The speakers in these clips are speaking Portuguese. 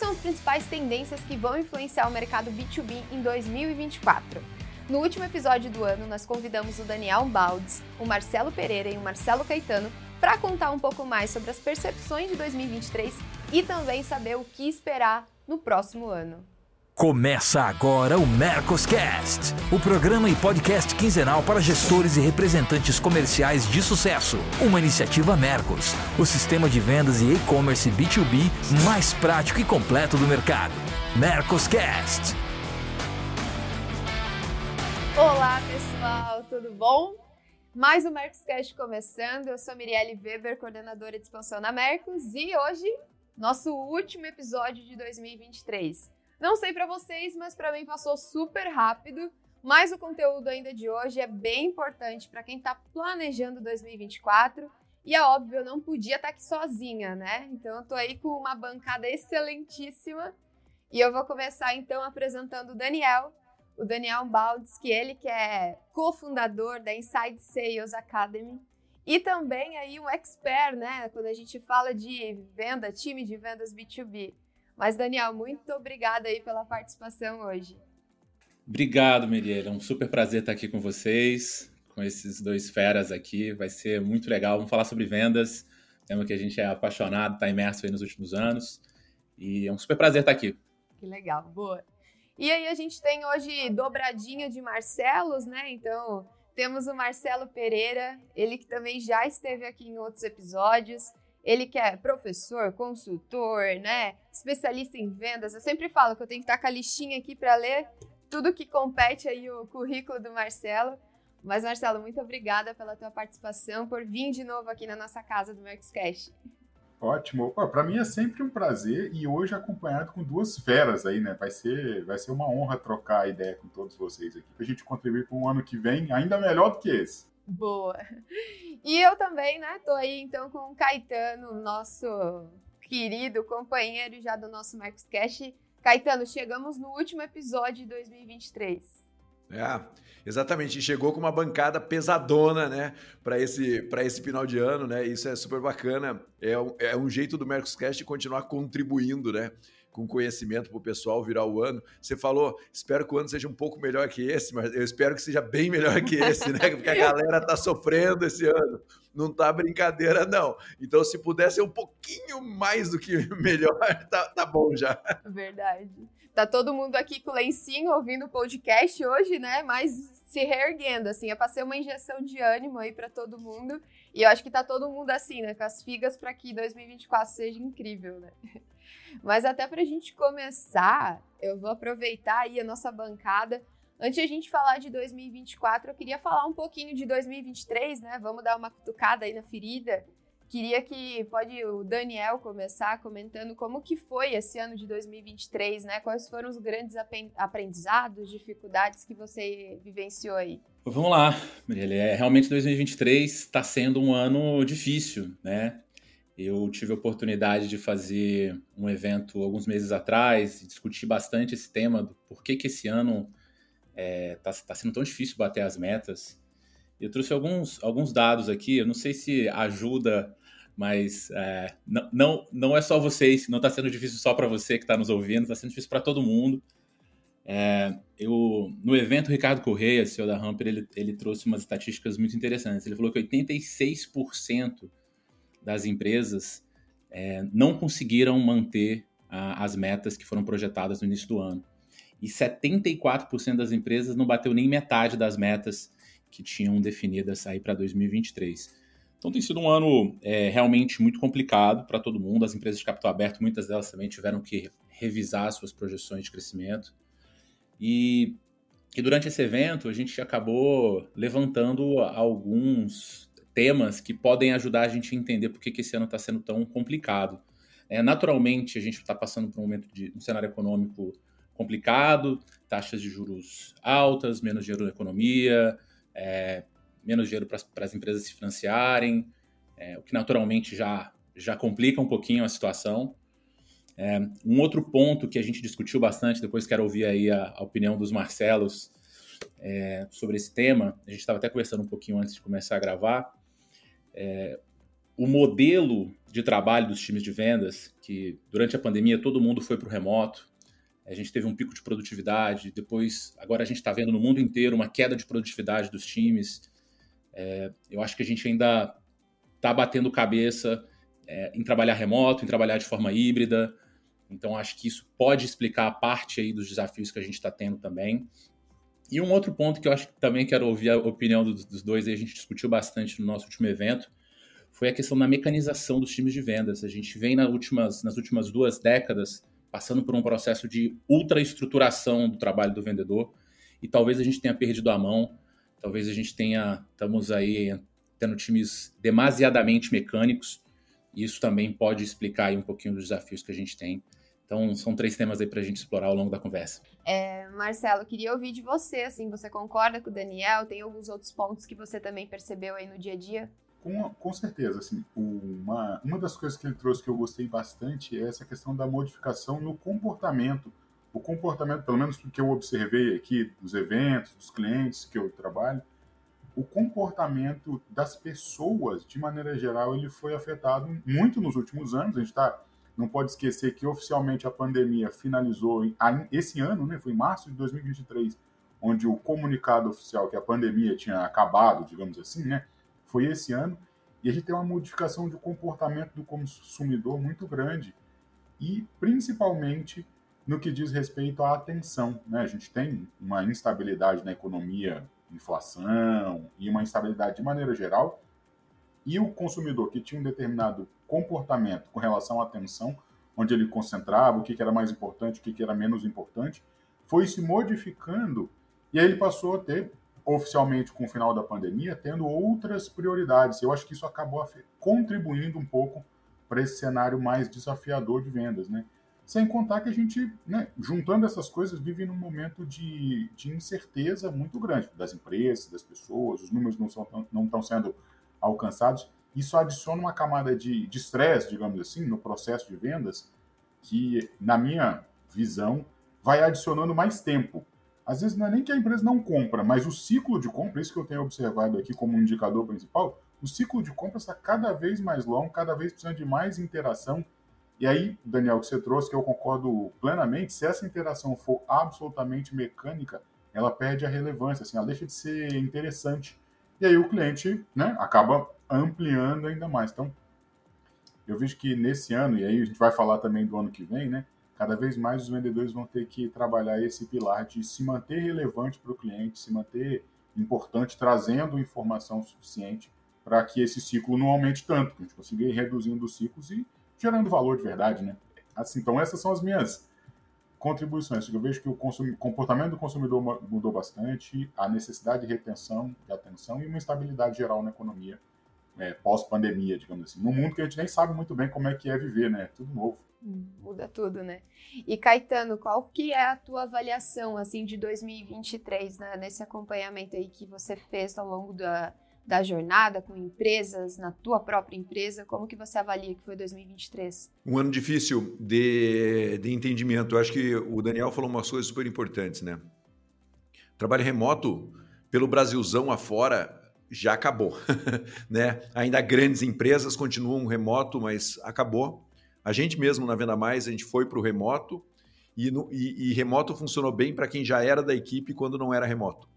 são as principais tendências que vão influenciar o mercado B2B em 2024? No último episódio do ano, nós convidamos o Daniel Baldes, o Marcelo Pereira e o Marcelo Caetano para contar um pouco mais sobre as percepções de 2023 e também saber o que esperar no próximo ano. Começa agora o Mercoscast, o programa e podcast quinzenal para gestores e representantes comerciais de sucesso. Uma iniciativa Mercos, o sistema de vendas e e-commerce B2B mais prático e completo do mercado. Mercoscast. Olá, pessoal, tudo bom? Mais um Mercoscast começando. Eu sou Mirielle Weber, coordenadora de expansão na Mercos, e hoje, nosso último episódio de 2023. Não sei para vocês, mas para mim passou super rápido. Mas o conteúdo ainda de hoje é bem importante para quem está planejando 2024. E é óbvio, eu não podia estar tá aqui sozinha, né? Então eu tô aí com uma bancada excelentíssima. E eu vou começar então apresentando o Daniel, o Daniel Baldes, que ele que é cofundador da Inside Sales Academy e também aí um expert, né, quando a gente fala de venda, time de vendas B2B. Mas, Daniel, muito obrigada aí pela participação hoje. Obrigado, Miriam. É um super prazer estar aqui com vocês, com esses dois feras aqui. Vai ser muito legal. Vamos falar sobre vendas, tema que a gente é apaixonado, está imerso aí nos últimos anos. E é um super prazer estar aqui. Que legal, boa. E aí a gente tem hoje dobradinha de Marcelos, né? Então, temos o Marcelo Pereira, ele que também já esteve aqui em outros episódios. Ele que é professor, consultor, né? Especialista em vendas. Eu sempre falo que eu tenho que estar com a listinha aqui para ler tudo que compete aí o currículo do Marcelo. Mas, Marcelo, muito obrigada pela tua participação, por vir de novo aqui na nossa casa do Mercos Cash. Ótimo. Para mim é sempre um prazer e hoje acompanhado com duas feras aí, né? Vai ser, vai ser uma honra trocar ideia com todos vocês aqui, para a gente contribuir para um ano que vem ainda melhor do que esse. Boa. E eu também, né? Tô aí então com o Caetano, nosso querido companheiro já do nosso Marcos Cash. Caetano, chegamos no último episódio de 2023. É, exatamente. Chegou com uma bancada pesadona, né, para esse, esse final de ano, né? Isso é super bacana. É, é um jeito do Mercoscast continuar contribuindo, né? Com conhecimento para o pessoal virar o ano. Você falou, espero que o ano seja um pouco melhor que esse, mas eu espero que seja bem melhor que esse, né? Porque a galera tá sofrendo esse ano. Não tá brincadeira, não. Então, se puder ser um pouquinho mais do que melhor, tá, tá bom já. Verdade. Tá todo mundo aqui com o lencinho ouvindo o podcast hoje, né? Mas se reerguendo, assim, é para ser uma injeção de ânimo aí para todo mundo. E eu acho que tá todo mundo assim, né? Com as figas para que 2024 seja incrível, né? Mas até para a gente começar, eu vou aproveitar aí a nossa bancada. Antes de a gente falar de 2024, eu queria falar um pouquinho de 2023, né? Vamos dar uma cutucada aí na ferida. Queria que pode o Daniel começar comentando como que foi esse ano de 2023, né? Quais foram os grandes aprendizados, dificuldades que você vivenciou aí? Vamos lá, Maria. É, realmente 2023 está sendo um ano difícil, né? Eu tive a oportunidade de fazer um evento alguns meses atrás e discutir bastante esse tema do porquê que esse ano é, tá, tá sendo tão difícil bater as metas. Eu trouxe alguns, alguns dados aqui, eu não sei se ajuda, mas é, não, não, não é só vocês, não está sendo difícil só para você que está nos ouvindo, está sendo difícil para todo mundo. É, eu, no evento, o Ricardo Correia, CEO da Hamper, ele, ele trouxe umas estatísticas muito interessantes. Ele falou que 86% das empresas é, não conseguiram manter a, as metas que foram projetadas no início do ano. E 74% das empresas não bateu nem metade das metas que tinham definidas aí para 2023. Então tem sido um ano é, realmente muito complicado para todo mundo. As empresas de capital aberto, muitas delas também tiveram que revisar suas projeções de crescimento. E, e durante esse evento a gente acabou levantando alguns temas que podem ajudar a gente a entender por que, esse ano está sendo tão complicado. É, naturalmente, a gente está passando por um momento de um cenário econômico complicado, taxas de juros altas, menos dinheiro na economia, é, menos dinheiro para as empresas se financiarem, é, o que naturalmente já, já complica um pouquinho a situação. É, um outro ponto que a gente discutiu bastante, depois quero ouvir aí a, a opinião dos Marcelos é, sobre esse tema, a gente estava até conversando um pouquinho antes de começar a gravar, é, o modelo de trabalho dos times de vendas, que durante a pandemia todo mundo foi para o remoto, a gente teve um pico de produtividade, depois, agora a gente está vendo no mundo inteiro uma queda de produtividade dos times. É, eu acho que a gente ainda está batendo cabeça é, em trabalhar remoto, em trabalhar de forma híbrida. Então, acho que isso pode explicar parte aí dos desafios que a gente está tendo também. E um outro ponto que eu acho que também quero ouvir a opinião dos, dos dois, e a gente discutiu bastante no nosso último evento, foi a questão da mecanização dos times de vendas. A gente vem últimas, nas últimas duas décadas passando por um processo de ultraestruturação do trabalho do vendedor e talvez a gente tenha perdido a mão, talvez a gente tenha, estamos aí tendo times demasiadamente mecânicos e isso também pode explicar um pouquinho dos desafios que a gente tem. Então, são três temas aí para a gente explorar ao longo da conversa. É, Marcelo, queria ouvir de você, assim, você concorda com o Daniel? Tem alguns outros pontos que você também percebeu aí no dia a dia? Com, com certeza, assim, uma, uma das coisas que ele trouxe que eu gostei bastante é essa questão da modificação no comportamento. O comportamento, pelo menos que eu observei aqui dos eventos, dos clientes que eu trabalho, o comportamento das pessoas, de maneira geral, ele foi afetado muito nos últimos anos. A gente está não pode esquecer que oficialmente a pandemia finalizou em, esse ano, né, foi em março de 2023, onde o comunicado oficial que a pandemia tinha acabado, digamos assim, né, foi esse ano. E a gente tem uma modificação de comportamento do consumidor muito grande e principalmente no que diz respeito à atenção. Né? A gente tem uma instabilidade na economia, inflação e uma instabilidade de maneira geral. E o consumidor que tinha um determinado comportamento com relação à atenção, onde ele concentrava, o que, era mais importante, o que, era menos importante, foi se modificando e aí ele passou a ter, oficialmente com o final da pandemia, tendo outras prioridades. Eu acho que isso acabou contribuindo um pouco para esse cenário mais desafiador de vendas, né? Sem contar que a gente, né, juntando essas coisas, vive num momento de, de incerteza muito grande das empresas, das pessoas, os números não, não estão sendo alcançados. Isso adiciona uma camada de estresse, digamos assim, no processo de vendas, que, na minha visão, vai adicionando mais tempo. Às vezes não é nem que a empresa não compra, mas o ciclo de compra, isso que eu tenho observado aqui como um indicador principal, o ciclo de compra está cada vez mais longo, cada vez precisando de mais interação. E aí, Daniel, que você trouxe, que eu concordo plenamente, se essa interação for absolutamente mecânica, ela perde a relevância, assim, ela deixa de ser interessante. E aí o cliente né, acaba ampliando ainda mais. Então, eu vejo que nesse ano, e aí a gente vai falar também do ano que vem, né? Cada vez mais os vendedores vão ter que trabalhar esse pilar de se manter relevante para o cliente, se manter importante, trazendo informação suficiente para que esse ciclo não aumente tanto, que a gente consiga ir reduzindo os ciclos e gerando valor de verdade, né? Assim, então essas são as minhas contribuições. Eu vejo que o comportamento do consumidor mudou bastante, a necessidade de retenção, de atenção e uma estabilidade geral na economia é, pós-pandemia, digamos assim. Num mundo que a gente nem sabe muito bem como é que é viver, né? Tudo novo. Muda tudo, né? E Caetano, qual que é a tua avaliação assim de 2023, né? Nesse acompanhamento aí que você fez ao longo da, da jornada com empresas, na tua própria empresa, como que você avalia que foi 2023? Um ano difícil de, de entendimento. Eu acho que o Daniel falou umas coisas super importantes, né? Trabalho remoto pelo Brasilzão afora já acabou, né? Ainda grandes empresas continuam remoto, mas acabou. A gente mesmo na Venda Mais, a gente foi para o remoto e, no, e, e remoto funcionou bem para quem já era da equipe quando não era remoto.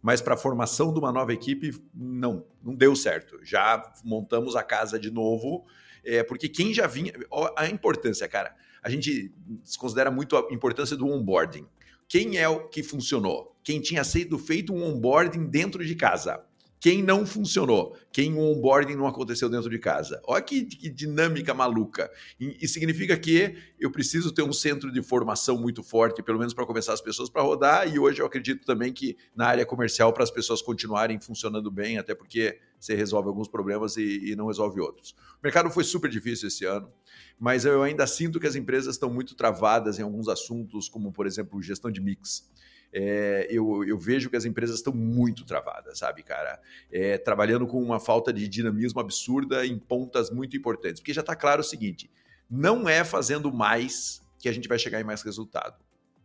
Mas para a formação de uma nova equipe, não, não deu certo. Já montamos a casa de novo, é, porque quem já vinha. A importância, cara, a gente considera muito a importância do onboarding. Quem é o que funcionou? Quem tinha sido feito um onboarding dentro de casa quem não funcionou, quem o onboarding não aconteceu dentro de casa. Olha que, que dinâmica maluca. E, e, significa que eu preciso ter um centro de formação muito forte, pelo menos para começar as pessoas para rodar. E hoje eu acredito também que na área comercial, para as pessoas continuarem funcionando bem, até porque você resolve alguns problemas e, e não resolve outros. O mercado foi super difícil esse ano, mas eu ainda sinto que as empresas estão muito travadas em alguns assuntos, como, por exemplo, gestão de mix é, eu, eu, vejo que as empresas estão muito travadas, sabe, cara? É, trabalhando com uma falta de dinamismo absurda em pontas muito importantes. Porque já está claro o seguinte: não é fazendo mais que a gente vai chegar em mais resultado.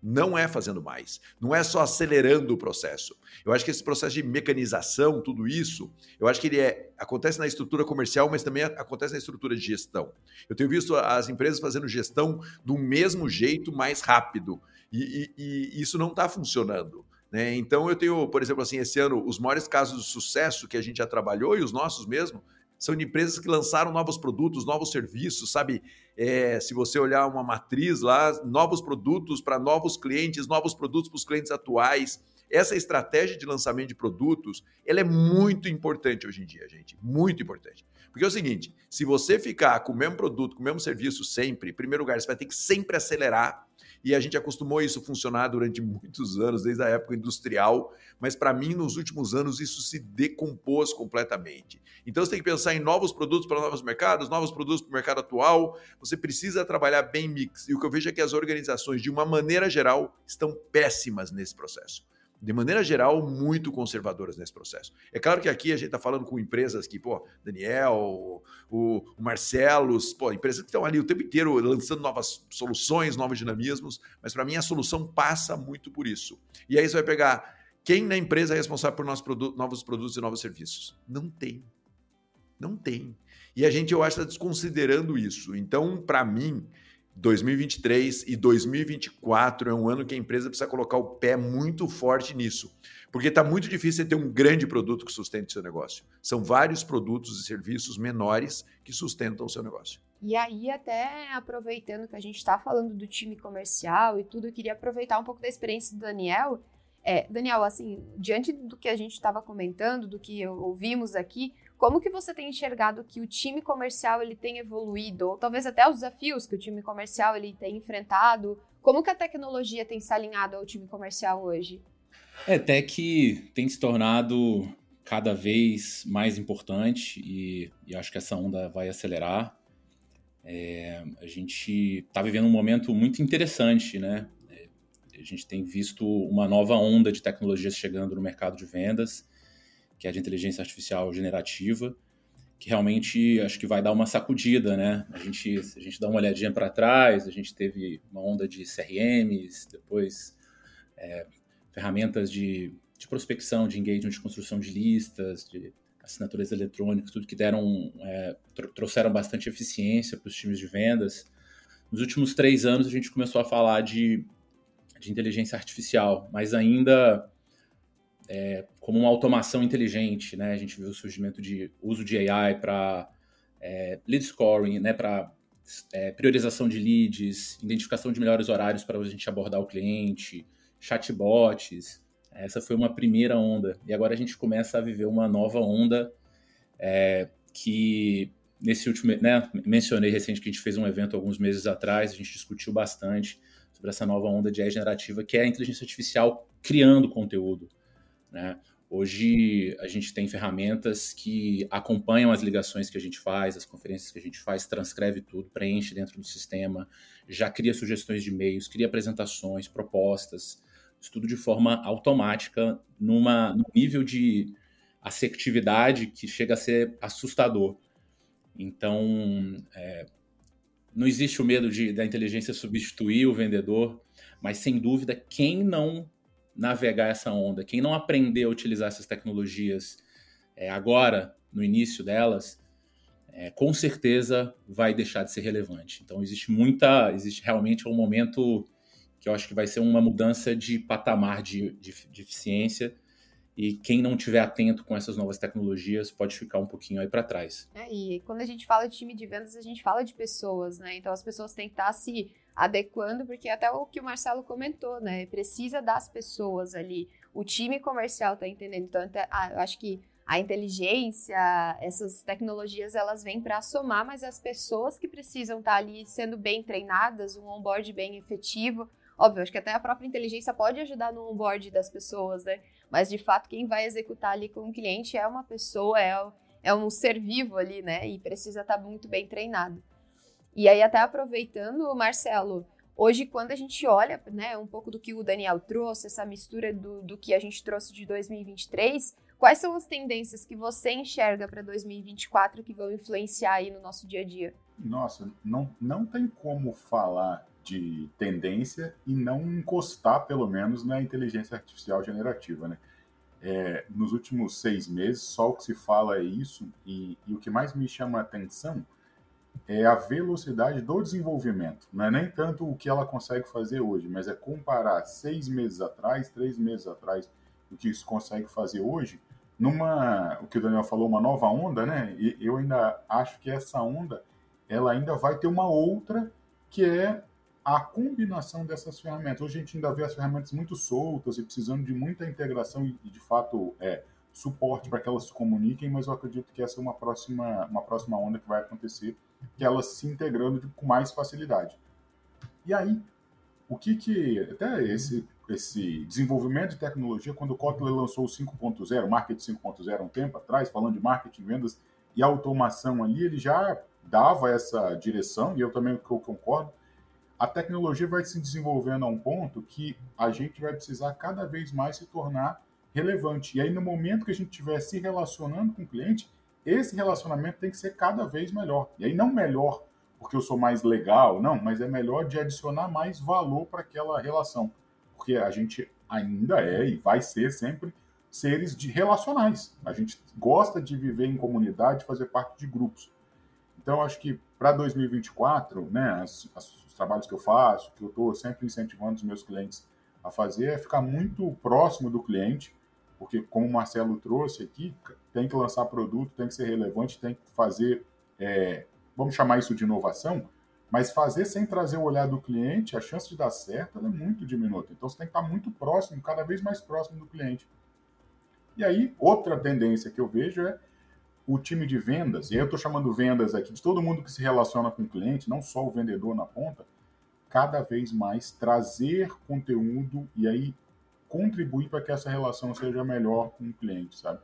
Não é fazendo mais. Não é só acelerando o processo. Eu acho que esse processo de mecanização, tudo isso, eu acho que ele é, acontece na estrutura comercial, mas também acontece na estrutura de gestão. Eu tenho visto as empresas fazendo gestão do mesmo jeito, mais rápido. E, e, e isso não está funcionando. Né? Então eu tenho, por exemplo, assim, esse ano, os maiores casos de sucesso que a gente já trabalhou, e os nossos mesmo, são de empresas que lançaram novos produtos, novos serviços, sabe? É, se você olhar uma matriz lá, novos produtos para novos clientes, novos produtos para os clientes atuais. Essa estratégia de lançamento de produtos, ela é muito importante hoje em dia, gente. Muito importante. Porque é o seguinte, se você ficar com o mesmo produto, com o mesmo serviço sempre, em primeiro lugar, você vai ter que sempre acelerar e a gente acostumou isso funcionar durante muitos anos, desde a época industrial, mas para mim, nos últimos anos, isso se decompôs completamente. Então você tem que pensar em novos produtos para novos mercados, novos produtos para o mercado atual. Você precisa trabalhar bem mix. E o que eu vejo é que as organizações, de uma maneira geral, estão péssimas nesse processo de maneira geral, muito conservadoras nesse processo. É claro que aqui a gente está falando com empresas que, pô, Daniel, o, o Marcelos, pô, empresas que estão ali o tempo inteiro lançando novas soluções, novos dinamismos, mas para mim a solução passa muito por isso. E aí você vai pegar quem na empresa é responsável por nossos produtos, novos produtos e novos serviços? Não tem. Não tem. E a gente, eu acho, está desconsiderando isso. Então, para mim, 2023 e 2024 é um ano que a empresa precisa colocar o pé muito forte nisso. Porque está muito difícil ter um grande produto que sustente seu negócio. São vários produtos e serviços menores que sustentam o seu negócio. E aí, até aproveitando que a gente está falando do time comercial e tudo, eu queria aproveitar um pouco da experiência do Daniel. É, Daniel, assim, diante do que a gente estava comentando, do que ouvimos aqui, como que você tem enxergado que o time comercial ele tem evoluído, talvez até os desafios que o time comercial ele tem enfrentado? Como que a tecnologia tem se alinhado ao time comercial hoje? É até que tem se tornado cada vez mais importante e, e acho que essa onda vai acelerar. É, a gente está vivendo um momento muito interessante, né? É, a gente tem visto uma nova onda de tecnologias chegando no mercado de vendas que é de inteligência artificial generativa, que realmente acho que vai dar uma sacudida, né? A gente, a gente dá uma olhadinha para trás, a gente teve uma onda de CRMs, depois é, ferramentas de, de prospecção, de engagement, de construção de listas, de assinaturas eletrônicas, tudo que deram, é, trouxeram bastante eficiência para os times de vendas. Nos últimos três anos a gente começou a falar de, de inteligência artificial, mas ainda é, como uma automação inteligente, né? A gente viu o surgimento de uso de AI para é, lead scoring, né? Para é, priorização de leads, identificação de melhores horários para a gente abordar o cliente, chatbots. Essa foi uma primeira onda. E agora a gente começa a viver uma nova onda é, que nesse último, né, mencionei recente que a gente fez um evento alguns meses atrás, a gente discutiu bastante sobre essa nova onda de AI generativa, que é a inteligência artificial criando conteúdo. Né? Hoje a gente tem ferramentas que acompanham as ligações que a gente faz, as conferências que a gente faz, transcreve tudo, preenche dentro do sistema, já cria sugestões de e-mails, cria apresentações, propostas, tudo de forma automática, numa, num nível de assertividade que chega a ser assustador. Então, é, não existe o medo de, da inteligência substituir o vendedor, mas sem dúvida, quem não navegar essa onda, quem não aprender a utilizar essas tecnologias é, agora, no início delas, é, com certeza vai deixar de ser relevante. Então existe muita, existe realmente um momento que eu acho que vai ser uma mudança de patamar de, de, de eficiência e quem não tiver atento com essas novas tecnologias pode ficar um pouquinho aí para trás. É, e quando a gente fala de time de vendas, a gente fala de pessoas, né? Então as pessoas têm que estar se adequando, porque até o que o Marcelo comentou, né? Precisa das pessoas ali. O time comercial tá entendendo. Então, ah, eu acho que a inteligência, essas tecnologias, elas vêm para somar, mas as pessoas que precisam estar tá ali sendo bem treinadas, um onboard bem efetivo. Óbvio, acho que até a própria inteligência pode ajudar no onboard das pessoas, né? Mas de fato, quem vai executar ali com o cliente é uma pessoa, é, é um ser vivo ali, né? E precisa estar tá muito bem treinado. E aí, até aproveitando, Marcelo, hoje, quando a gente olha né, um pouco do que o Daniel trouxe, essa mistura do, do que a gente trouxe de 2023, quais são as tendências que você enxerga para 2024 que vão influenciar aí no nosso dia a dia? Nossa, não, não tem como falar de tendência e não encostar, pelo menos, na inteligência artificial generativa, né? É, nos últimos seis meses, só o que se fala é isso, e, e, o que mais me chama a atenção é a velocidade do desenvolvimento. Não é nem tanto o que ela consegue fazer hoje, mas é comparar seis meses atrás, três meses atrás, o que isso consegue fazer hoje, numa, o que o Daniel falou, uma nova onda, né? E eu ainda acho que essa onda, ela ainda vai ter uma outra, que é a combinação dessas ferramentas. Hoje a gente ainda vê as ferramentas muito soltas e precisando de muita integração e, de fato, é, suporte para que elas se comuniquem, mas eu acredito que essa é uma próxima, uma próxima onda que vai acontecer, que elas se integrando de, com mais facilidade. E aí, o que que até esse esse desenvolvimento de tecnologia quando o Kotler lançou o 5.0, Marketing 5.0 um tempo atrás, falando de marketing, vendas e automação ali, ele já dava essa direção e eu também concordo a tecnologia vai se desenvolvendo a um ponto que a gente vai precisar cada vez mais se tornar relevante. E aí, no momento que a gente estiver se relacionando com o cliente, esse relacionamento tem que ser cada vez melhor. E aí, não melhor porque eu sou mais legal, não, mas é melhor de adicionar mais valor para aquela relação. Porque a gente ainda é e vai ser sempre seres de relacionais. A gente gosta de viver em comunidade, fazer parte de grupos. Então, acho que para 2024, né, as, as trabalhos que eu faço, que eu estou sempre incentivando os meus clientes a fazer, é ficar muito próximo do cliente, porque como o Marcelo trouxe aqui, tem que lançar produto, tem que ser relevante, tem que fazer, é, vamos chamar isso de inovação, mas fazer sem trazer o olhar do cliente, a chance de dar certo é muito diminuta. Então você tem que estar muito próximo, cada vez mais próximo do cliente. E aí, outra tendência que eu vejo é o time de vendas, e aí eu estou chamando vendas aqui de todo mundo que se relaciona com o cliente, não só o vendedor na ponta, cada vez mais trazer conteúdo e aí contribuir para que essa relação seja melhor com o cliente, sabe?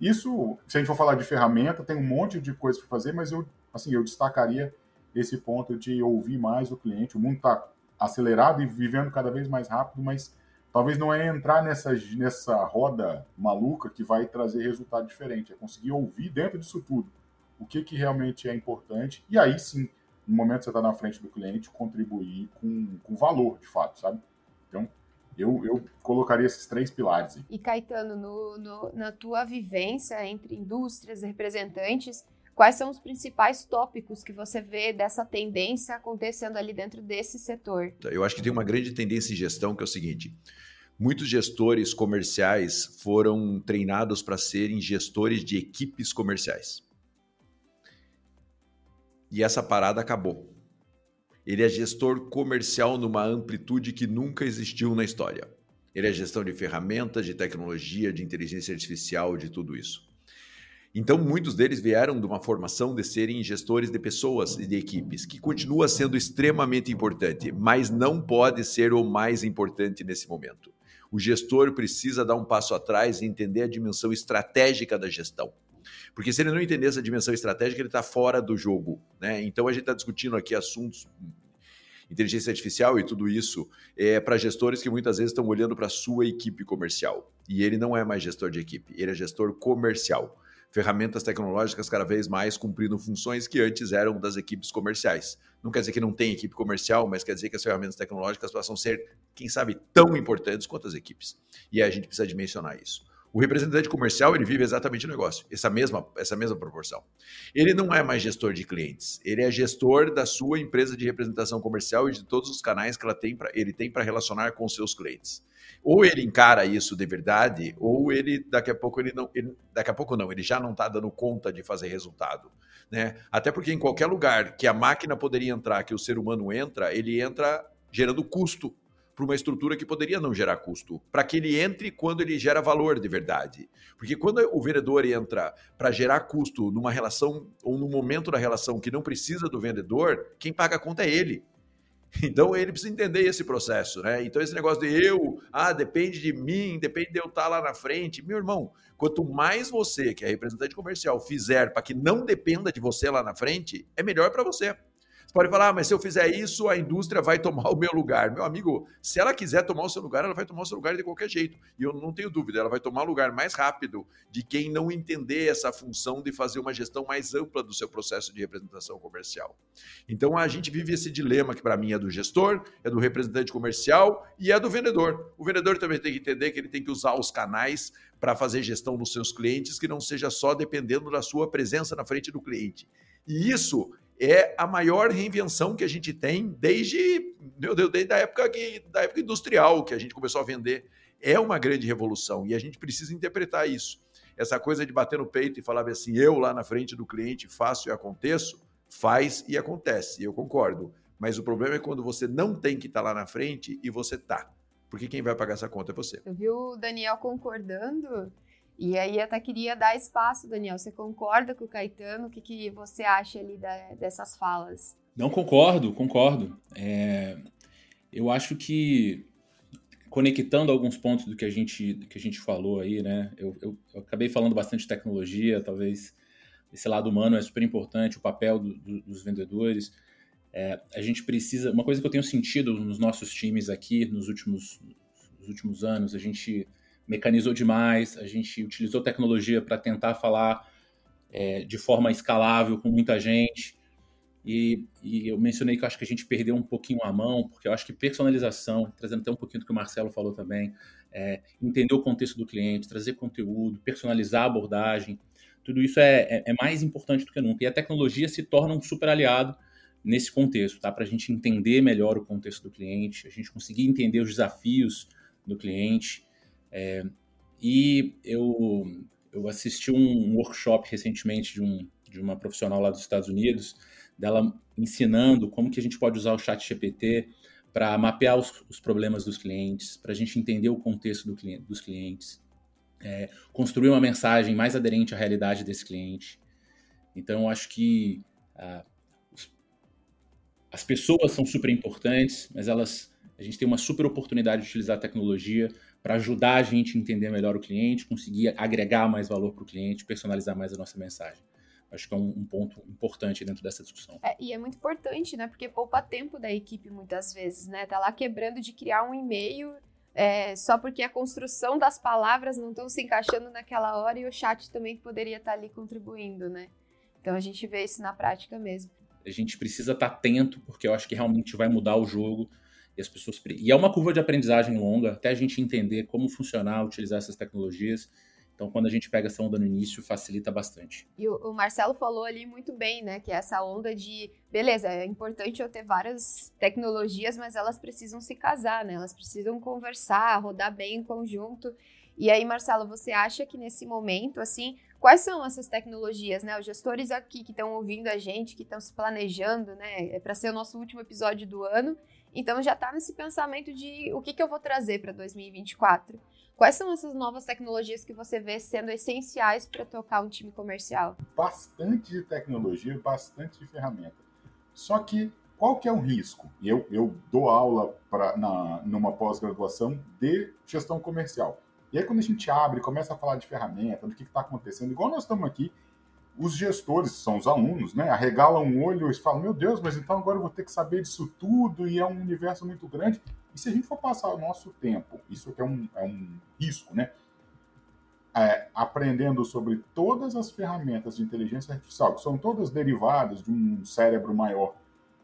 Isso, se a gente for falar de ferramenta, tem um monte de coisa para fazer, mas eu, assim, eu destacaria esse ponto de ouvir mais o cliente. O mundo está acelerado e vivendo cada vez mais rápido, mas talvez não é entrar nessa, nessa roda maluca que vai trazer resultado diferente, é conseguir ouvir dentro disso tudo o que, que realmente é importante, e aí sim, no momento que você está na frente do cliente, contribuir com, com valor, de fato, sabe? Então, eu, eu colocaria esses três pilares. E Caetano, no, no, na tua vivência entre indústrias e representantes, quais são os principais tópicos que você vê dessa tendência acontecendo ali dentro desse setor? Eu acho que tem uma grande tendência em gestão que é o seguinte: muitos gestores comerciais foram treinados para serem gestores de equipes comerciais. E essa parada acabou. Ele é gestor comercial numa amplitude que nunca existiu na história. Ele é gestão de ferramentas, de tecnologia, de inteligência artificial, de tudo isso. Então, muitos deles vieram de uma formação de serem gestores de pessoas e de equipes, que continua sendo extremamente importante, mas não pode ser o mais importante nesse momento. O gestor precisa dar um passo atrás e entender a dimensão estratégica da gestão. Porque se ele não entender essa dimensão estratégica, ele está fora do jogo. Né? Então a gente está discutindo aqui assuntos inteligência artificial e tudo isso é para gestores que muitas vezes estão olhando para a sua equipe comercial. E ele não é mais gestor de equipe, ele é gestor comercial. Ferramentas tecnológicas cada vez mais cumprindo funções que antes eram das equipes comerciais. Não quer dizer que não tem equipe comercial, mas quer dizer que as ferramentas tecnológicas passam a ser, quem sabe, tão importantes quanto as equipes. E a gente precisa dimensionar isso. O representante comercial, ele vive exatamente o negócio, essa mesma, essa mesma proporção. Ele não é mais gestor de clientes, ele é gestor da sua empresa de representação comercial e de todos os canais que ela tem pra, ele tem para relacionar com seus clientes. Ou ele encara isso de verdade, ou ele daqui a pouco ele não, ele, daqui a pouco não, ele já não está dando conta de fazer resultado, né? Até porque em qualquer lugar que a máquina poderia entrar, que o ser humano entra, ele entra gerando custo para uma estrutura que poderia não gerar custo, para que ele entre quando ele gera valor de verdade. Porque quando o vendedor entra para gerar custo numa relação ou num momento da relação que não precisa do vendedor, quem paga a conta é ele. Então ele precisa entender esse processo, né? Então esse negócio de eu, ah, depende de mim, depende de eu estar lá na frente. Meu irmão, quanto mais você, que é representante comercial, fizer para que não dependa de você lá na frente, é melhor para você. Você pode falar, ah, mas se eu fizer isso, a indústria vai tomar o meu lugar. Meu amigo, se ela quiser tomar o seu lugar, ela vai tomar o seu lugar de qualquer jeito. E eu não tenho dúvida, ela vai tomar o lugar mais rápido de quem não entender essa função de fazer uma gestão mais ampla do seu processo de representação comercial. Então a gente vive esse dilema que para mim é do gestor, é do representante comercial e é do vendedor. O vendedor também tem que entender que ele tem que usar os canais para fazer gestão dos seus clientes, que não seja só dependendo da sua presença na frente do cliente. E isso é a maior reinvenção que a gente tem desde, meu Deus, desde a época, que, da época industrial que a gente começou a vender. É uma grande revolução e a gente precisa interpretar isso. Essa coisa de bater no peito e falar assim, eu lá na frente do cliente faço e aconteço, faz e acontece, eu concordo. Mas o problema é quando você não tem que estar tá lá na frente e você tá. Porque quem vai pagar essa conta é você. Eu vi o Daniel concordando e aí até queria dar espaço, Daniel. Você concorda com o Caetano? O que, que você acha ali da, dessas falas? Não concordo, concordo. É, eu acho que conectando alguns pontos do que a gente, que a gente falou aí, né? Eu, eu, eu acabei falando bastante de tecnologia, talvez esse lado humano é super importante, o papel do, do, dos vendedores. É, a gente precisa. Uma coisa que eu tenho sentido nos nossos times aqui nos últimos, nos últimos anos, a gente mecanizou demais, a gente utilizou tecnologia para tentar falar é, de forma escalável com muita gente. E, e, eu mencionei que eu acho que a gente perdeu um pouquinho a mão, porque eu acho que personalização, trazendo até um pouquinho do que o Marcelo falou também, é, entender o contexto do cliente, trazer conteúdo, personalizar a abordagem, tudo isso é, é, é mais importante do que nunca. E a tecnologia se torna um super aliado nesse contexto, tá? Para a gente entender melhor o contexto do cliente, a gente conseguir entender os desafios do cliente é, e eu, eu assisti um workshop recentemente de, um, de uma profissional lá dos Estados Unidos, dela ensinando como que a gente pode usar o chat GPT para mapear os, os, problemas dos clientes, para a gente entender o contexto do cliente, dos clientes, é, construir uma mensagem mais aderente à realidade desse cliente. Então, eu acho que ah, as pessoas são super importantes, mas elas, a gente tem uma super oportunidade de utilizar a tecnologia para ajudar a gente a entender melhor o cliente, conseguir agregar mais valor para o cliente, personalizar mais a nossa mensagem. Acho que é um, um ponto importante dentro dessa discussão. É, e é muito importante, né? Porque poupa tempo da equipe muitas vezes, né? Tá lá quebrando de criar um e-mail é, só porque a construção das palavras não estão se encaixando naquela hora e o chat também poderia estar tá ali contribuindo, né? Então a gente vê isso na prática mesmo. A gente precisa estar tá atento, porque eu acho que realmente vai mudar o jogo e as pessoas e é uma curva de aprendizagem longa até a gente entender como funcionar, utilizar essas tecnologias. Então, quando a gente pega essa onda no início, facilita bastante. E o, Marcelo falou ali muito bem, né? Que é essa onda de, beleza, é importante eu ter várias tecnologias, mas elas precisam se casar, né? Elas precisam conversar, rodar bem em conjunto. E aí, Marcelo, você acha que nesse momento, assim, quais são essas tecnologias, né? Os gestores aqui que estão ouvindo a gente, que estão se planejando, né? É para ser o nosso último episódio do ano. Então já está nesse pensamento de o que, que eu vou trazer para 2024. Quais são essas novas tecnologias que você vê sendo essenciais para tocar um time comercial? Bastante de tecnologia, bastante de ferramenta. Só que qual que é o risco? Eu, eu dou aula pra, na, numa pós-graduação de gestão comercial. E aí quando a gente abre, começa a falar de ferramenta, do que está acontecendo, igual nós estamos aqui, os gestores, são os alunos, né, arregalam um olho e falam: Meu Deus, mas então agora eu vou ter que saber disso tudo e é um universo muito grande. E se a gente for passar o nosso tempo, isso é um, é um risco, né? É, aprendendo sobre todas as ferramentas de inteligência artificial, que são todas derivadas de um cérebro maior,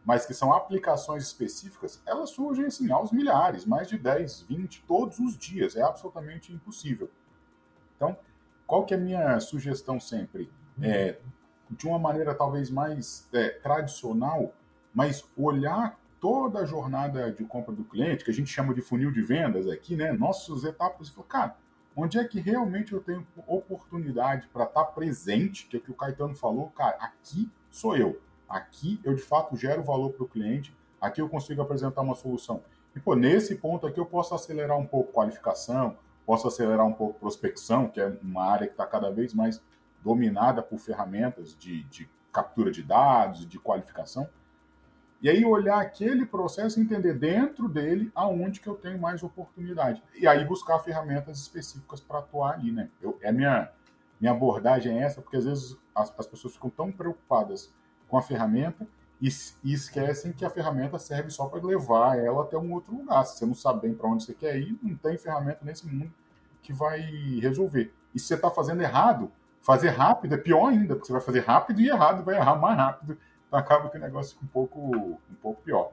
mas que são aplicações específicas, elas surgem assim aos milhares, mais de 10, 20, todos os dias. É absolutamente impossível. Então, qual que é a minha sugestão sempre? É, de uma maneira talvez mais é, tradicional, mas olhar toda a jornada de compra do cliente, que a gente chama de funil de vendas aqui, né? Nossas etapas, e falar, cara, onde é que realmente eu tenho oportunidade para estar tá presente, que é o que o Caetano falou, cara, aqui sou eu. Aqui eu de fato gero valor para o cliente, aqui eu consigo apresentar uma solução. E pô, nesse ponto aqui eu posso acelerar um pouco qualificação, posso acelerar um pouco prospecção, que é uma área que está cada vez mais dominada por ferramentas de, de captura de dados, de qualificação. E aí olhar aquele processo e entender dentro dele aonde que eu tenho mais oportunidade. E aí buscar ferramentas específicas para atuar ali, né? Eu, é minha minha abordagem é essa, porque às vezes as, as pessoas ficam tão preocupadas com a ferramenta e, e esquecem que a ferramenta serve só para levar ela até um outro lugar. Se você não sabe bem para onde você quer ir, não tem ferramenta nesse mundo que vai resolver. E se você está fazendo errado, fazer rápido é pior ainda, porque você vai fazer rápido e errado, vai errar mais rápido, então acaba que o negócio fica um pouco, um pouco pior.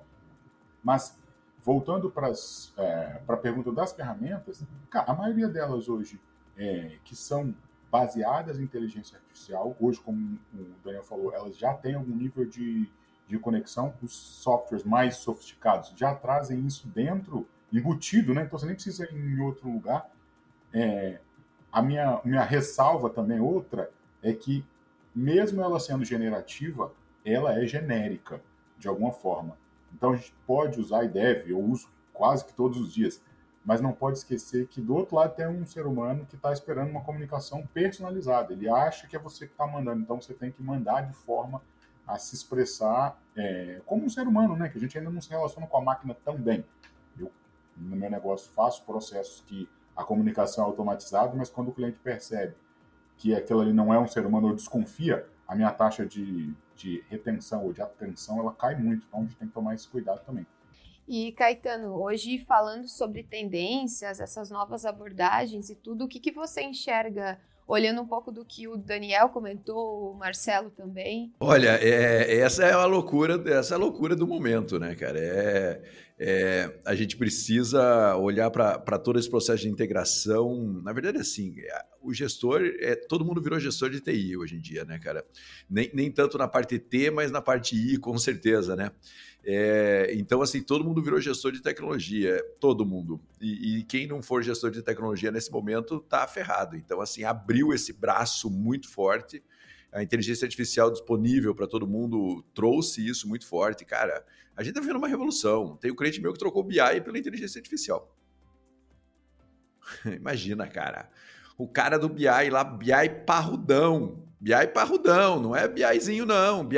Mas, voltando para é, a pergunta das ferramentas, cara, a maioria delas hoje, é, que são baseadas em inteligência artificial, hoje, como o Daniel falou, elas já têm algum nível de, de conexão, os softwares mais sofisticados já trazem isso dentro, embutido, né? então você nem precisa ir em outro lugar. É, a minha, minha ressalva também, outra, é que mesmo ela sendo generativa, ela é genérica, de alguma forma. Então a gente pode usar e deve, eu uso quase que todos os dias, mas não pode esquecer que do outro lado tem um ser humano que está esperando uma comunicação personalizada. Ele acha que é você que está mandando, então você tem que mandar de forma a se expressar é, como um ser humano, né? Que a gente ainda não se relaciona com a máquina tão bem. Eu, no meu negócio, faço processos que a comunicação é automatizada, mas quando o cliente percebe que aquilo ali não é um ser humano ou desconfia, a minha taxa de, de retenção ou de atenção ela cai muito. Então a gente tem que tomar esse cuidado também. E Caetano, hoje falando sobre tendências, essas novas abordagens e tudo, o que, que você enxerga olhando um pouco do que o Daniel comentou, o Marcelo também? Olha, é, essa é a loucura, essa é a loucura do momento, né, cara? É, é a gente precisa olhar para todo esse processo de integração. Na verdade, assim, o gestor, é, todo mundo virou gestor de TI hoje em dia, né, cara? Nem, nem tanto na parte T, mas na parte I, com certeza, né? É, então, assim, todo mundo virou gestor de tecnologia, todo mundo. E, e, quem não for gestor de tecnologia nesse momento tá ferrado. Então, assim, abriu esse braço muito forte. A inteligência artificial disponível para todo mundo trouxe isso muito forte. Cara, a gente tá vendo uma revolução. Tem um cliente meu que trocou BI pela inteligência artificial. Imagina, cara. O cara do BI lá, BI parrudão, BI parrudão, não é BIzinho não, BI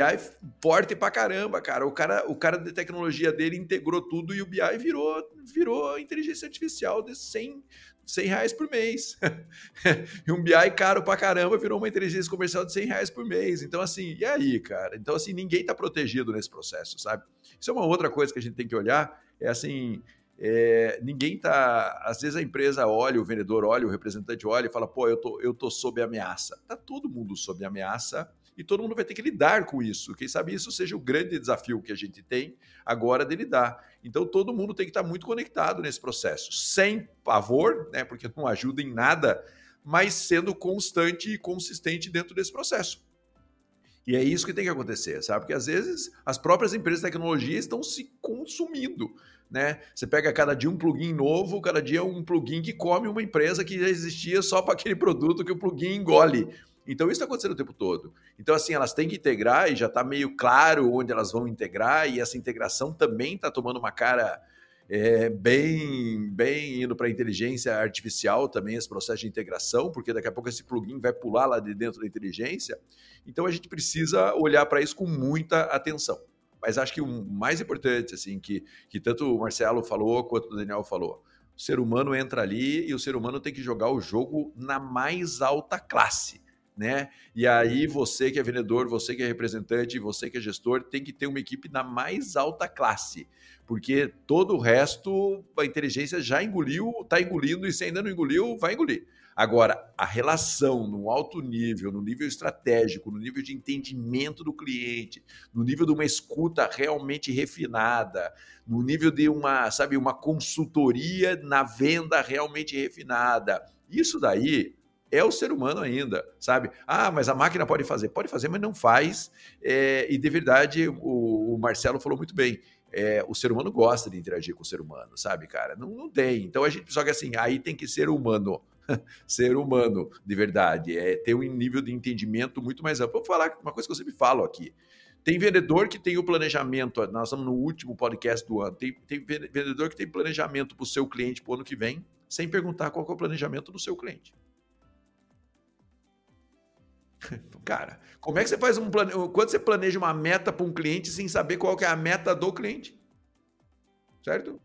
forte pra caramba, cara. O cara, o cara de tecnologia dele integrou tudo e o BI virou, virou inteligência artificial de 100, 100 reais por mês. e um BI caro pra caramba virou uma inteligência comercial de 100 reais por mês. Então, assim, e aí, cara? Então, assim, ninguém tá protegido nesse processo, sabe? Isso é uma outra coisa que a gente tem que olhar, é assim, é, ninguém tá. Às vezes a empresa olha, o vendedor olha, o representante olha e fala: pô, eu tô, eu tô sob ameaça. Tá todo mundo sob ameaça e todo mundo vai ter que lidar com isso. Quem sabe isso seja o grande desafio que a gente tem agora de lidar. Então todo mundo tem que estar muito conectado nesse processo, sem pavor, né, porque não ajuda em nada, mas sendo constante e consistente dentro desse processo. E é isso que tem que acontecer, sabe? Porque às vezes as próprias empresas de tecnologia estão se consumindo né? Você pega cada dia um plugin novo, cada dia um plugin que come uma empresa que já existia só para aquele produto que o plugin engole. Então isso está acontecendo o tempo todo. Então assim, elas têm que integrar e já está meio claro onde elas vão integrar e essa integração também está tomando uma cara é, bem, bem indo para a inteligência artificial também esse processo de integração, porque daqui a pouco esse plugin vai pular lá de dentro da inteligência. Então a gente precisa olhar para isso com muita atenção. Mas acho que o mais importante, assim, que, que tanto o Marcelo falou quanto o Daniel falou, o ser humano entra ali e o ser humano tem que jogar o jogo na mais alta classe. Né? E aí você que é vendedor, você que é representante, você que é gestor, tem que ter uma equipe na mais alta classe, porque todo o resto a inteligência já engoliu, está engolindo e se ainda não engoliu, vai engolir. Agora, a relação no alto nível, no nível estratégico, no nível de entendimento do cliente, no nível de uma escuta realmente refinada, no nível de uma, sabe, uma consultoria na venda realmente refinada. Isso daí é o ser humano ainda, sabe? Ah, mas a máquina pode fazer. Pode fazer, mas não faz. É, e de verdade, o, o Marcelo falou muito bem. É, o ser humano gosta de interagir com o ser humano, sabe, cara? Não, não tem. Então a gente, só que assim, aí tem que ser humano. ser humano de verdade, é ter um nível de entendimento muito mais amplo. Vou falar uma coisa que eu sempre falo aqui. Tem vendedor que tem o planejamento, nós estamos no último podcast do ano, tem, tem vendedor que tem planejamento para o seu cliente para o ano que vem, sem perguntar qual é o planejamento do seu cliente. Cara, como é que você faz um plane... quando você planeja uma meta para um cliente sem saber qual é a meta do cliente? Certo?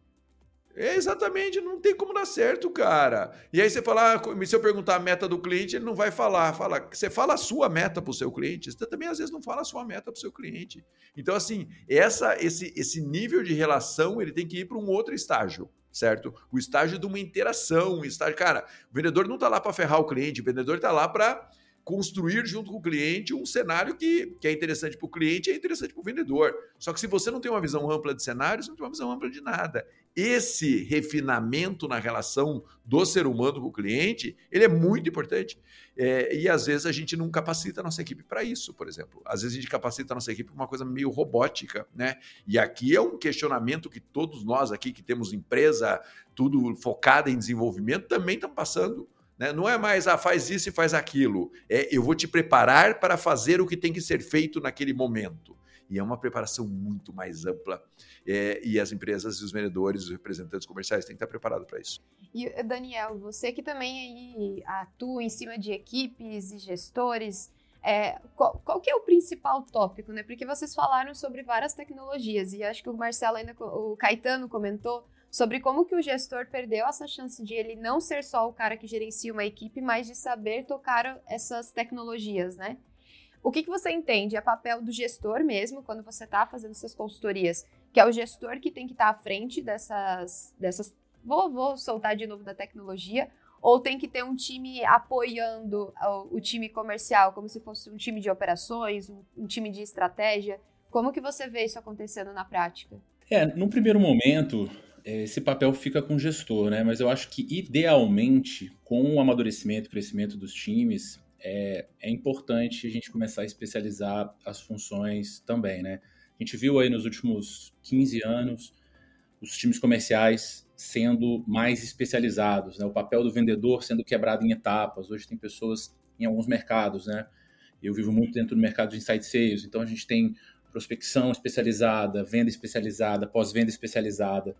É exatamente, não tem como dar certo, cara. E aí você fala, ah, se eu perguntar a meta do cliente, ele não vai falar. Fala, você fala a sua meta para o seu cliente, você também às vezes não fala a sua meta para o seu cliente. Então, assim, essa, esse, esse nível de relação ele tem que ir para um outro estágio certo? O estágio de uma interação, o estágio, cara, o vendedor não está lá para ferrar o cliente, o vendedor está lá para construir junto com o cliente um cenário que, que é interessante para o cliente e é interessante para o vendedor. Só que se você não tem uma visão ampla de cenário, você não tem uma visão ampla de nada esse refinamento na relação do ser humano com o cliente, ele é muito importante. É, e às vezes a gente não capacita a nossa equipe para isso, por exemplo. Às vezes a gente capacita a nossa equipe para uma coisa meio robótica, né? E aqui é um questionamento que todos nós aqui que temos empresa, tudo focada em desenvolvimento, também estão passando. Né? Não é mais, ah, faz isso e faz aquilo. É, eu vou te preparar para fazer o que tem que ser feito naquele momento. E é uma preparação muito mais ampla. É, e as empresas, os vendedores, os representantes comerciais têm que estar preparados para isso. E Daniel, você que também atua em cima de equipes e gestores, é, qual, qual, que é o principal tópico, né? Porque vocês falaram sobre várias tecnologias e acho que o Marcelo ainda, o Caetano comentou sobre como que o gestor perdeu essa chance de ele não ser só o cara que gerencia uma equipe, mas de saber tocar essas tecnologias, né? O que, que você entende? É papel do gestor mesmo, quando você está fazendo suas consultorias, que é o gestor que tem que estar tá à frente dessas. dessas vou, vou soltar de novo da tecnologia, ou tem que ter um time apoiando o, o time comercial, como se fosse um time de operações, um, um, time de estratégia? Como que você vê isso acontecendo na prática? É, num primeiro momento, esse papel fica com o gestor, né? Mas eu acho que idealmente, com o amadurecimento e crescimento dos times, é, é importante a gente começar a especializar as funções também, né? A gente viu aí nos últimos 15 anos os times comerciais sendo mais especializados, né? O papel do vendedor sendo quebrado em etapas. Hoje tem pessoas em alguns mercados, né? Eu vivo muito dentro do mercado de insight sales, então a gente tem prospecção especializada, venda especializada, pós-venda especializada.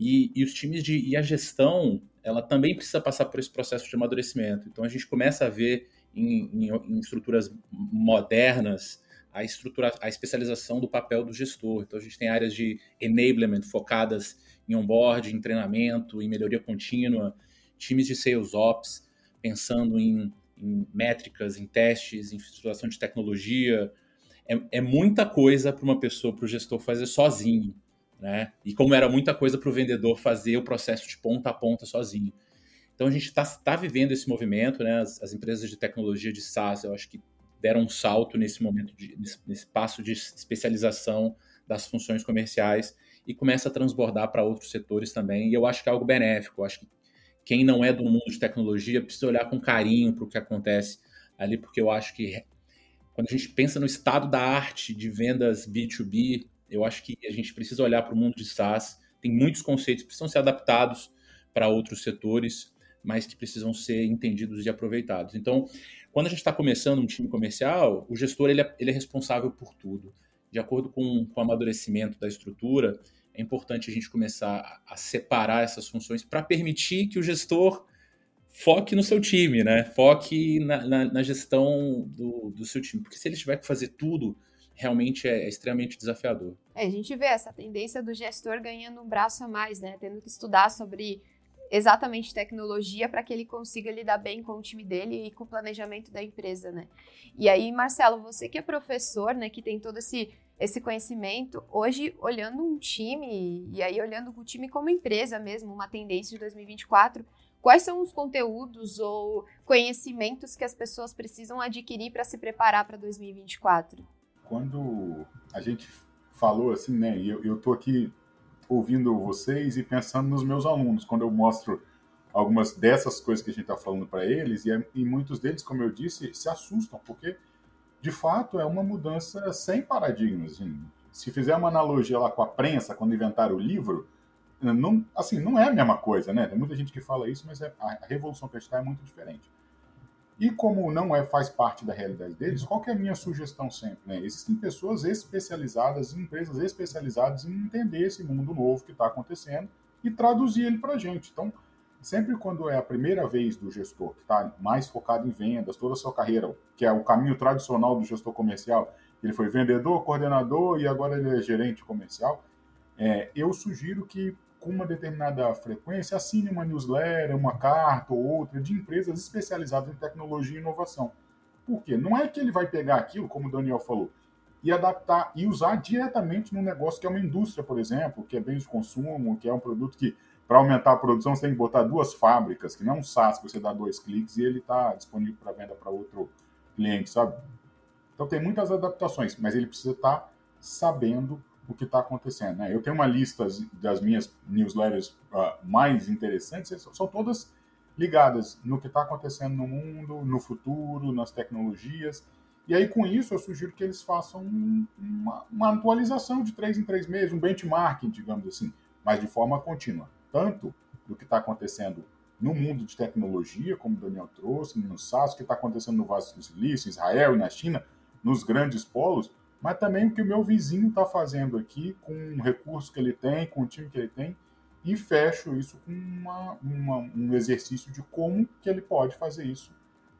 E, e, os times de e a gestão, ela também precisa passar por esse processo de amadurecimento. Então a gente começa a ver em, em, em estruturas modernas a, estrutura, a especialização do papel do gestor. Então, a gente tem áreas de enablement focadas em onboard, em treinamento, em melhoria contínua, times de sales ops pensando em, em métricas, em testes, em estruturação de tecnologia. É, é muita coisa para uma pessoa, para o gestor fazer sozinho. Né? E como era muita coisa para o vendedor fazer o processo de ponta a ponta sozinho. Então a gente está tá vivendo esse movimento, né? As, as, empresas de tecnologia de SaaS, eu acho que deram um salto nesse momento, de, nesse, nesse passo de especialização das funções comerciais e começa a transbordar para outros setores também. E eu acho que é algo benéfico. Eu acho que quem não é do mundo de tecnologia precisa olhar com carinho para o que acontece ali, porque eu acho que quando a gente pensa no estado da arte de vendas B2B, eu acho que a gente precisa olhar para o mundo de SaaS. Tem muitos conceitos que precisam ser adaptados para outros setores mas que precisam ser entendidos e aproveitados. Então, quando a gente está começando um time comercial, o gestor ele é, ele é responsável por tudo. De acordo com, com o amadurecimento da estrutura, é importante a gente começar a, separar essas funções para permitir que o gestor foque no seu time, né? Foque na, na, na gestão do, do, seu time. Porque se ele tiver que fazer tudo, realmente é, é extremamente desafiador. É, a gente vê essa tendência do gestor ganhando um braço a mais, né? Tendo que estudar sobre exatamente tecnologia para que ele consiga lidar bem com o time dele e com o planejamento da empresa, né? E aí, Marcelo, você que é professor, né, que tem todo esse esse conhecimento, hoje olhando um time e aí olhando o time como empresa mesmo, uma tendência de 2024, quais são os conteúdos ou conhecimentos que as pessoas precisam adquirir para se preparar para 2024? Quando a gente falou assim, né, e eu, eu tô aqui ouvindo vocês e pensando nos meus alunos, quando eu mostro algumas dessas coisas que a gente está falando para eles, e, e, muitos deles, como eu disse, se assustam, porque de fato é uma mudança sem paradigmas. Assim. Se fizer uma analogia lá com a prensa, quando inventaram o livro, não, assim, não é a mesma coisa, né? Tem muita gente que fala isso, mas é, a revolução está é muito diferente. E como não é, faz parte da realidade deles, qual é a minha sugestão sempre? Né? Existem pessoas especializadas, empresas especializadas em entender esse mundo novo que está acontecendo e traduzir ele para a gente. Então, sempre quando é a primeira vez do gestor que está mais focado em vendas, toda a sua carreira, que é o caminho tradicional do gestor comercial, ele foi vendedor, coordenador e agora ele é gerente comercial, é, eu sugiro que com uma determinada frequência, assine uma newsletter, uma carta ou outra de empresas especializadas em tecnologia e inovação. Por quê? Não é que ele vai pegar aquilo, como o Daniel falou, e adaptar e usar diretamente no negócio que é uma indústria, por exemplo, que é bem de consumo, que é um produto que, para aumentar a produção, você tem que botar duas fábricas, que não é um SaaS que você dá dois cliques e ele está disponível para venda para outro cliente, sabe? Então tem muitas adaptações, mas ele precisa estar tá sabendo o que está acontecendo. Né? Eu tenho uma lista das minhas newsletters uh, mais interessantes, são todas ligadas no que está acontecendo no mundo, no futuro, nas tecnologias. E aí, com isso, eu sugiro que eles façam uma, uma atualização de três em três meses, um benchmarking, digamos assim, mas de forma contínua. Tanto do que está acontecendo no mundo de tecnologia, como o Daniel trouxe, no SaaS, o que está acontecendo no Vale do Silício, em Israel e na China, nos grandes polos, mas também o que o meu vizinho está fazendo aqui, com o recurso que ele tem, com o time que ele tem, e fecho isso com uma, uma, um exercício de como que ele pode fazer isso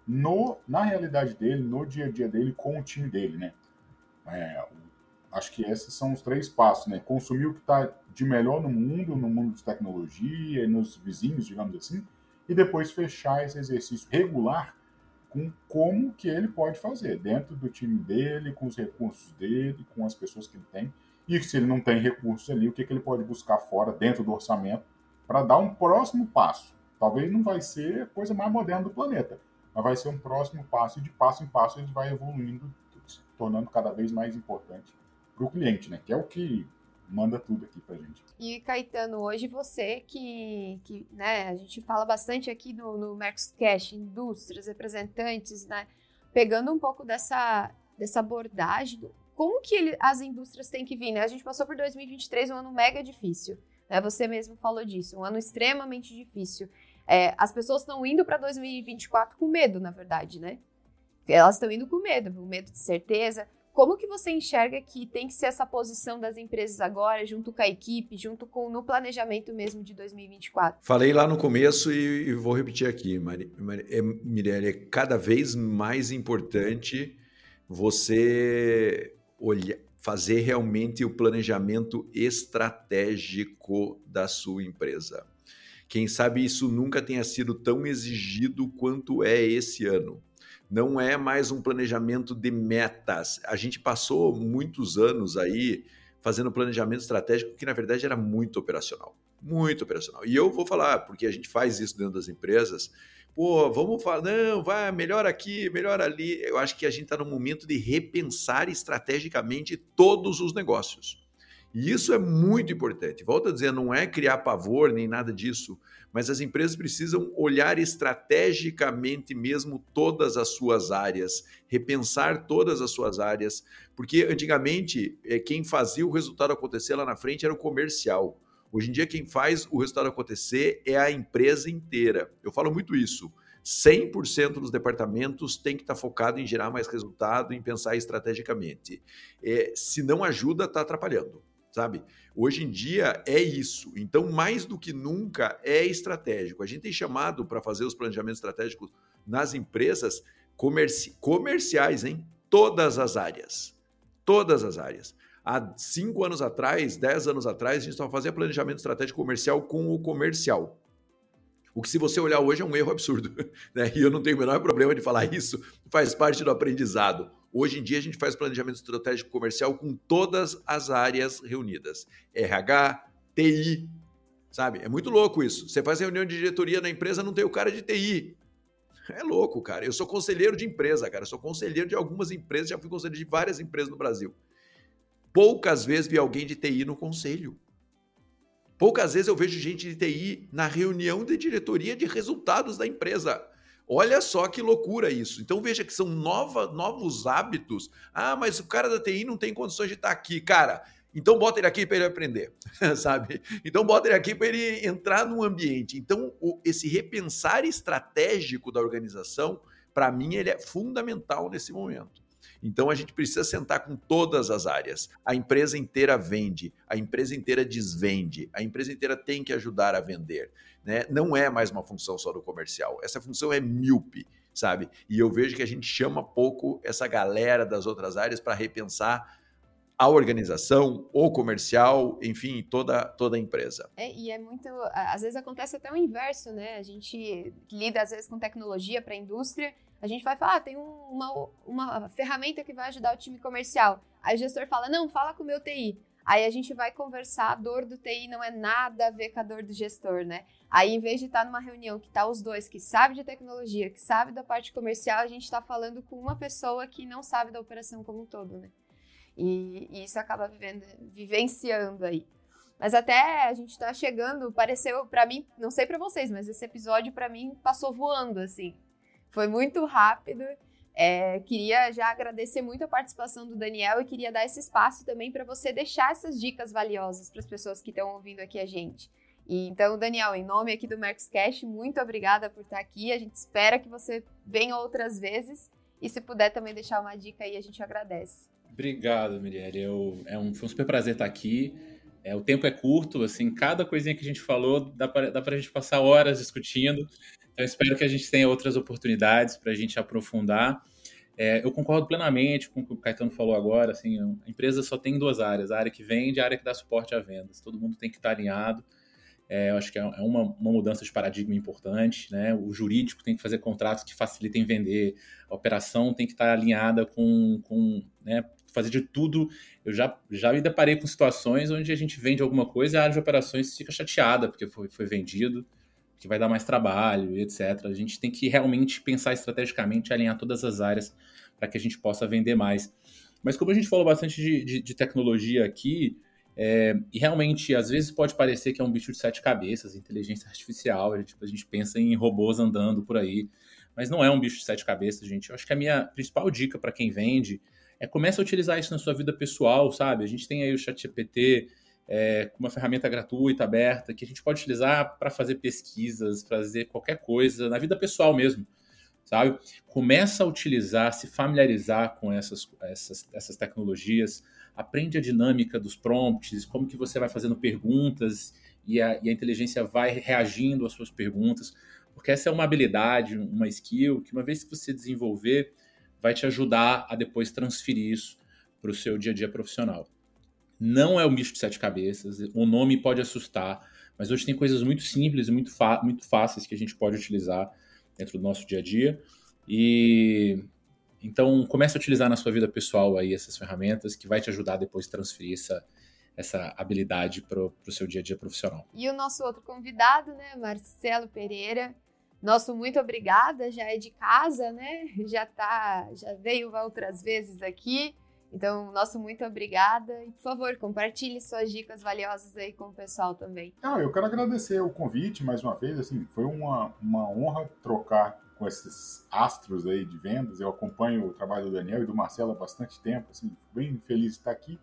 no, na realidade dele, no dia a dia dele, com o time dele, né? É, acho que esses são os três passos, né? Consumir o que está de melhor no mundo, no mundo de tecnologia e nos vizinhos, digamos assim, e depois fechar esse exercício regular com como que ele pode fazer dentro do time dele, com os recursos dele, com as pessoas que ele tem. E se ele não tem recursos ali, o que, que ele pode buscar fora, dentro do orçamento, para dar um próximo passo. Talvez não vai ser a coisa mais moderna do planeta, mas vai ser um próximo passo, e de passo em passo ele vai evoluindo, se tornando cada vez mais importante para o cliente, né? Que é o que manda tudo aqui pra gente. E Caetano, hoje você que, que né, a gente fala bastante aqui no, no Mercoscash, indústrias, representantes, né, pegando um pouco dessa, dessa abordagem, como que ele, as indústrias têm que vir, né? A gente passou por 2023 um ano mega difícil, né? Você mesmo falou disso, um ano extremamente difícil. É, as pessoas estão indo para 2024 com medo, na verdade, né? Elas estão indo com medo, com medo de certeza, como que você enxerga que tem que ser essa posição das empresas agora, junto com a equipe, junto com no planejamento mesmo de 2024? Falei lá no começo e, e vou repetir aqui, é, Mirelle, é cada vez mais importante você olhar, fazer realmente o planejamento estratégico da sua empresa. Quem sabe isso nunca tenha sido tão exigido quanto é esse ano não é mais um planejamento de metas. A gente passou muitos anos aí fazendo planejamento estratégico que na verdade era muito operacional, muito operacional. E eu vou falar, porque a gente faz isso dentro das empresas, pô, vamos falar, não, vai, melhor aqui, melhor ali. Eu acho que a gente está no momento de repensar estrategicamente todos os negócios. E isso é muito importante. Volto a dizer, não é criar pavor nem nada disso, mas as empresas precisam olhar estrategicamente mesmo todas as suas áreas, repensar todas as suas áreas, porque antigamente eh, quem fazia o resultado acontecer lá na frente era o comercial. Hoje em dia quem faz o resultado acontecer é a empresa inteira. Eu falo muito isso. 100% dos departamentos tem que estar focado em gerar mais resultado, em pensar estrategicamente. É, se não ajuda, está atrapalhando sabe? Hoje em dia é isso. Então, mais do que nunca, é estratégico. A gente tem chamado para fazer os planejamentos estratégicos nas empresas comerci comerciais, em todas as áreas. Todas as áreas. Há cinco anos atrás, dez anos atrás, a gente só fazia planejamento estratégico comercial com o comercial. O que, se você olhar hoje, é um erro absurdo. Né? E eu não tenho o menor problema de falar isso, faz parte do aprendizado. Hoje em dia a gente faz planejamento estratégico comercial com todas as áreas reunidas. RH, TI, sabe? É muito louco isso. Você faz reunião de diretoria na empresa, não tem o cara de TI. É louco, cara. Eu sou conselheiro de empresa, cara. Eu sou conselheiro de algumas empresas, já fui conselheiro de várias empresas no Brasil. Poucas vezes vi alguém de TI no conselho. Poucas vezes eu vejo gente de TI na reunião de diretoria de resultados da empresa. Olha só que loucura isso. Então veja que são nova, novos hábitos. Ah, mas o cara da TI não tem condições de estar aqui. Cara, então bota ele aqui para ele aprender, sabe? Então bota ele aqui para ele entrar no ambiente. Então o, esse repensar estratégico da organização, para mim, ele é fundamental nesse momento. Então a gente precisa sentar com todas as áreas. A empresa inteira vende, a empresa inteira desvende, a empresa inteira tem que ajudar a vender. Né? Não é mais uma função só do comercial. Essa função é míope, sabe? E eu vejo que a gente chama pouco essa galera das outras áreas para repensar a organização, o comercial, enfim, toda, toda a empresa. É, e é muito. Às vezes acontece até o inverso, né? A gente lida, às vezes, com tecnologia para a indústria. A gente vai falar, ah, tem uma, uma ferramenta que vai ajudar o time comercial. Aí o gestor fala, não, fala com o meu TI. Aí a gente vai conversar, a dor do TI não é nada a ver com a dor do gestor, né? Aí, em vez de estar numa reunião que tá os dois, que sabe de tecnologia, que sabe da parte comercial, a gente está falando com uma pessoa que não sabe da operação como um todo, né? E, e isso acaba vivendo, vivenciando aí. Mas até a gente tá chegando, pareceu para mim, não sei para vocês, mas esse episódio para mim passou voando assim. Foi muito rápido é, queria já agradecer muito a participação do Daniel e queria dar esse espaço também para você deixar essas dicas valiosas para as pessoas que estão ouvindo aqui a gente. E, então, Daniel, em nome aqui do Mercos Cash, muito obrigada por estar aqui. A gente espera que você venha outras vezes. E se puder também deixar uma dica aí, a gente agradece. Obrigado, Mirielle. Eu, é um, foi um super prazer estar aqui. É, o tempo é curto, assim, cada coisinha que a gente falou dá para a gente passar horas discutindo. Então, espero que a gente tenha outras oportunidades para a gente aprofundar. É, eu concordo plenamente com o que o Caetano falou agora. Assim, a empresa só tem duas áreas: a área que vende e a área que dá suporte a vendas. Todo mundo tem que estar alinhado. É, eu acho que é, é uma, uma, mudança de paradigma importante. Né? O jurídico tem que fazer contratos que facilitem vender, a operação tem que estar alinhada com, com né, fazer de tudo. Eu já, já me deparei com situações onde a gente vende alguma coisa e a área de operações fica chateada porque foi, foi vendido que vai dar mais trabalho etc. A gente tem que realmente pensar estrategicamente, alinhar todas as áreas para que a gente possa vender mais. Mas como a gente falou bastante de, de, de tecnologia aqui, é, e realmente às vezes pode parecer que é um bicho de sete cabeças, inteligência artificial, a gente, a gente pensa em robôs andando por aí, mas não é um bicho de sete cabeças, gente. Eu acho que a minha principal dica para quem vende é comece a utilizar isso na sua vida pessoal, sabe? A gente tem aí o ChatGPT, é, uma ferramenta gratuita, aberta, que a gente pode utilizar para fazer pesquisas, fazer qualquer coisa, na vida pessoal mesmo, sabe? Começa a utilizar, se familiarizar com essas, essas, essas tecnologias, aprende a dinâmica dos prompts, como que você vai fazendo perguntas e a, e a inteligência vai reagindo às suas perguntas, porque essa é uma habilidade, uma skill que uma vez que você desenvolver, vai te ajudar a depois transferir isso para o seu dia a dia profissional. Não é o bicho de sete cabeças, o nome pode assustar, mas hoje tem coisas muito simples e muito, muito fáceis que a gente pode utilizar dentro do nosso dia a dia. E então comece a utilizar na sua vida pessoal aí essas ferramentas que vai te ajudar depois a transferir essa, essa habilidade para o seu dia a dia profissional. E o nosso outro convidado, né, Marcelo Pereira. Nosso muito obrigada, já é de casa, né? Já tá, já veio outras vezes aqui. Então, nosso muito obrigada e, por favor, compartilhe suas dicas valiosas aí com o pessoal também. Ah, eu quero agradecer o convite mais uma vez, assim, foi uma, uma honra trocar com esses astros aí de vendas. Eu acompanho o trabalho do Daniel e do Marcelo há bastante tempo, assim, bem feliz de estar aqui.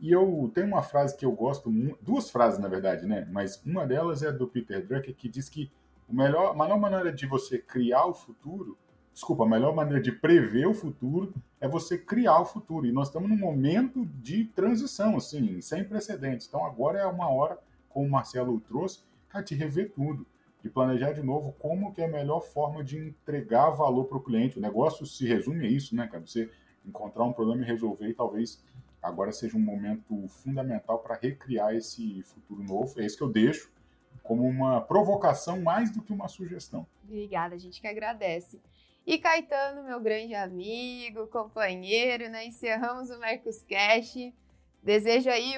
E eu tenho uma frase que eu gosto, duas frases na verdade, né? Mas uma delas é do Peter Drucker que diz que o melhor, a melhor maneira de você criar o futuro desculpa, a melhor maneira de prever o futuro é você criar o futuro. E nós estamos num momento de transição, assim, sem precedentes. Então agora é uma hora, como o Marcelo trouxe, cara, de rever tudo, de planejar de novo como que é a melhor forma de entregar valor para o cliente. O negócio se resume a isso, né, cara? Você encontrar um problema e resolver, e talvez agora seja um momento fundamental para recriar esse futuro novo. É isso que eu deixo como uma provocação mais do que uma sugestão. Obrigada, a gente que agradece. E Caetano, meu grande amigo, companheiro, né? Encerramos o Mercos Cash. Desejo aí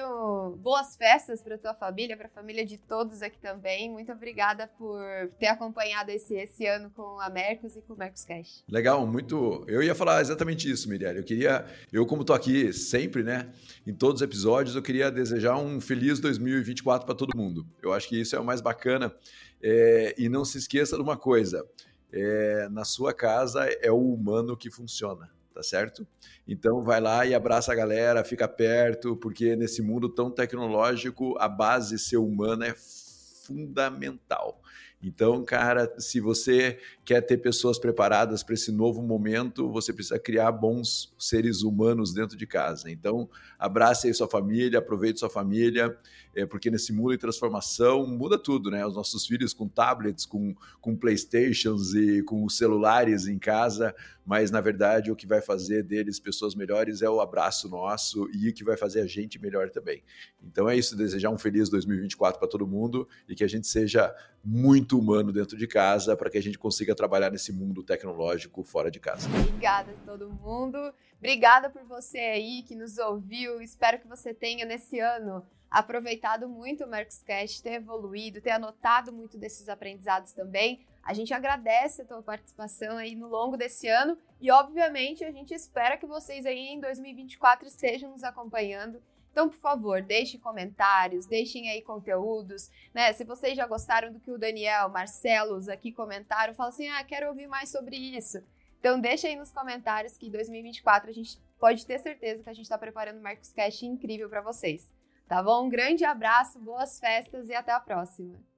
boas festas para tua família, para a família de todos aqui também. Muito obrigada por ter acompanhado esse, esse ano com a Mercos e com o Mercos Cash. Legal, muito. Eu ia falar exatamente isso, Mirelle. Eu queria, eu como tô aqui sempre, né, em todos os episódios, eu queria desejar um feliz 2024 para todo mundo. Eu acho que isso é o mais bacana. É... E não se esqueça de uma coisa é, na sua casa é o humano que funciona, tá certo? Então vai lá e abraça a galera, fica perto, porque nesse mundo tão tecnológico a base ser humana é fundamental. Então, cara, se você quer ter pessoas preparadas para esse novo momento, você precisa criar bons seres humanos dentro de casa. Então, abrace aí sua família, aproveite sua família, é, porque nesse mundo de transformação muda tudo, né? Os nossos filhos com tablets, com, com Playstations e com celulares em casa, mas na verdade o que vai fazer deles pessoas melhores é o abraço nosso e o que vai fazer a gente melhor também. Então é isso, desejar um feliz 2024 para todo mundo e que a gente seja muito humano dentro de casa para que a gente consiga trabalhar nesse mundo tecnológico fora de casa. Obrigada a todo mundo. Obrigada por você aí que nos ouviu. Espero que você tenha nesse ano aproveitado muito o Mercoscast, ter evoluído, ter anotado muito desses aprendizados também. A gente agradece a tua participação aí no longo desse ano e, obviamente, a gente espera que vocês aí em 2024 estejam nos acompanhando. Então, por favor, deixem comentários, deixem aí conteúdos, né? Se vocês já gostaram do que o Daniel, Marcelos aqui comentaram, fala assim: "Ah, quero ouvir mais sobre isso". Então, deixa aí nos comentários que em 2024 a gente pode ter certeza que a gente está preparando um Marcos Cash incrível para vocês. Tá bom? Um grande abraço, boas festas e até a próxima.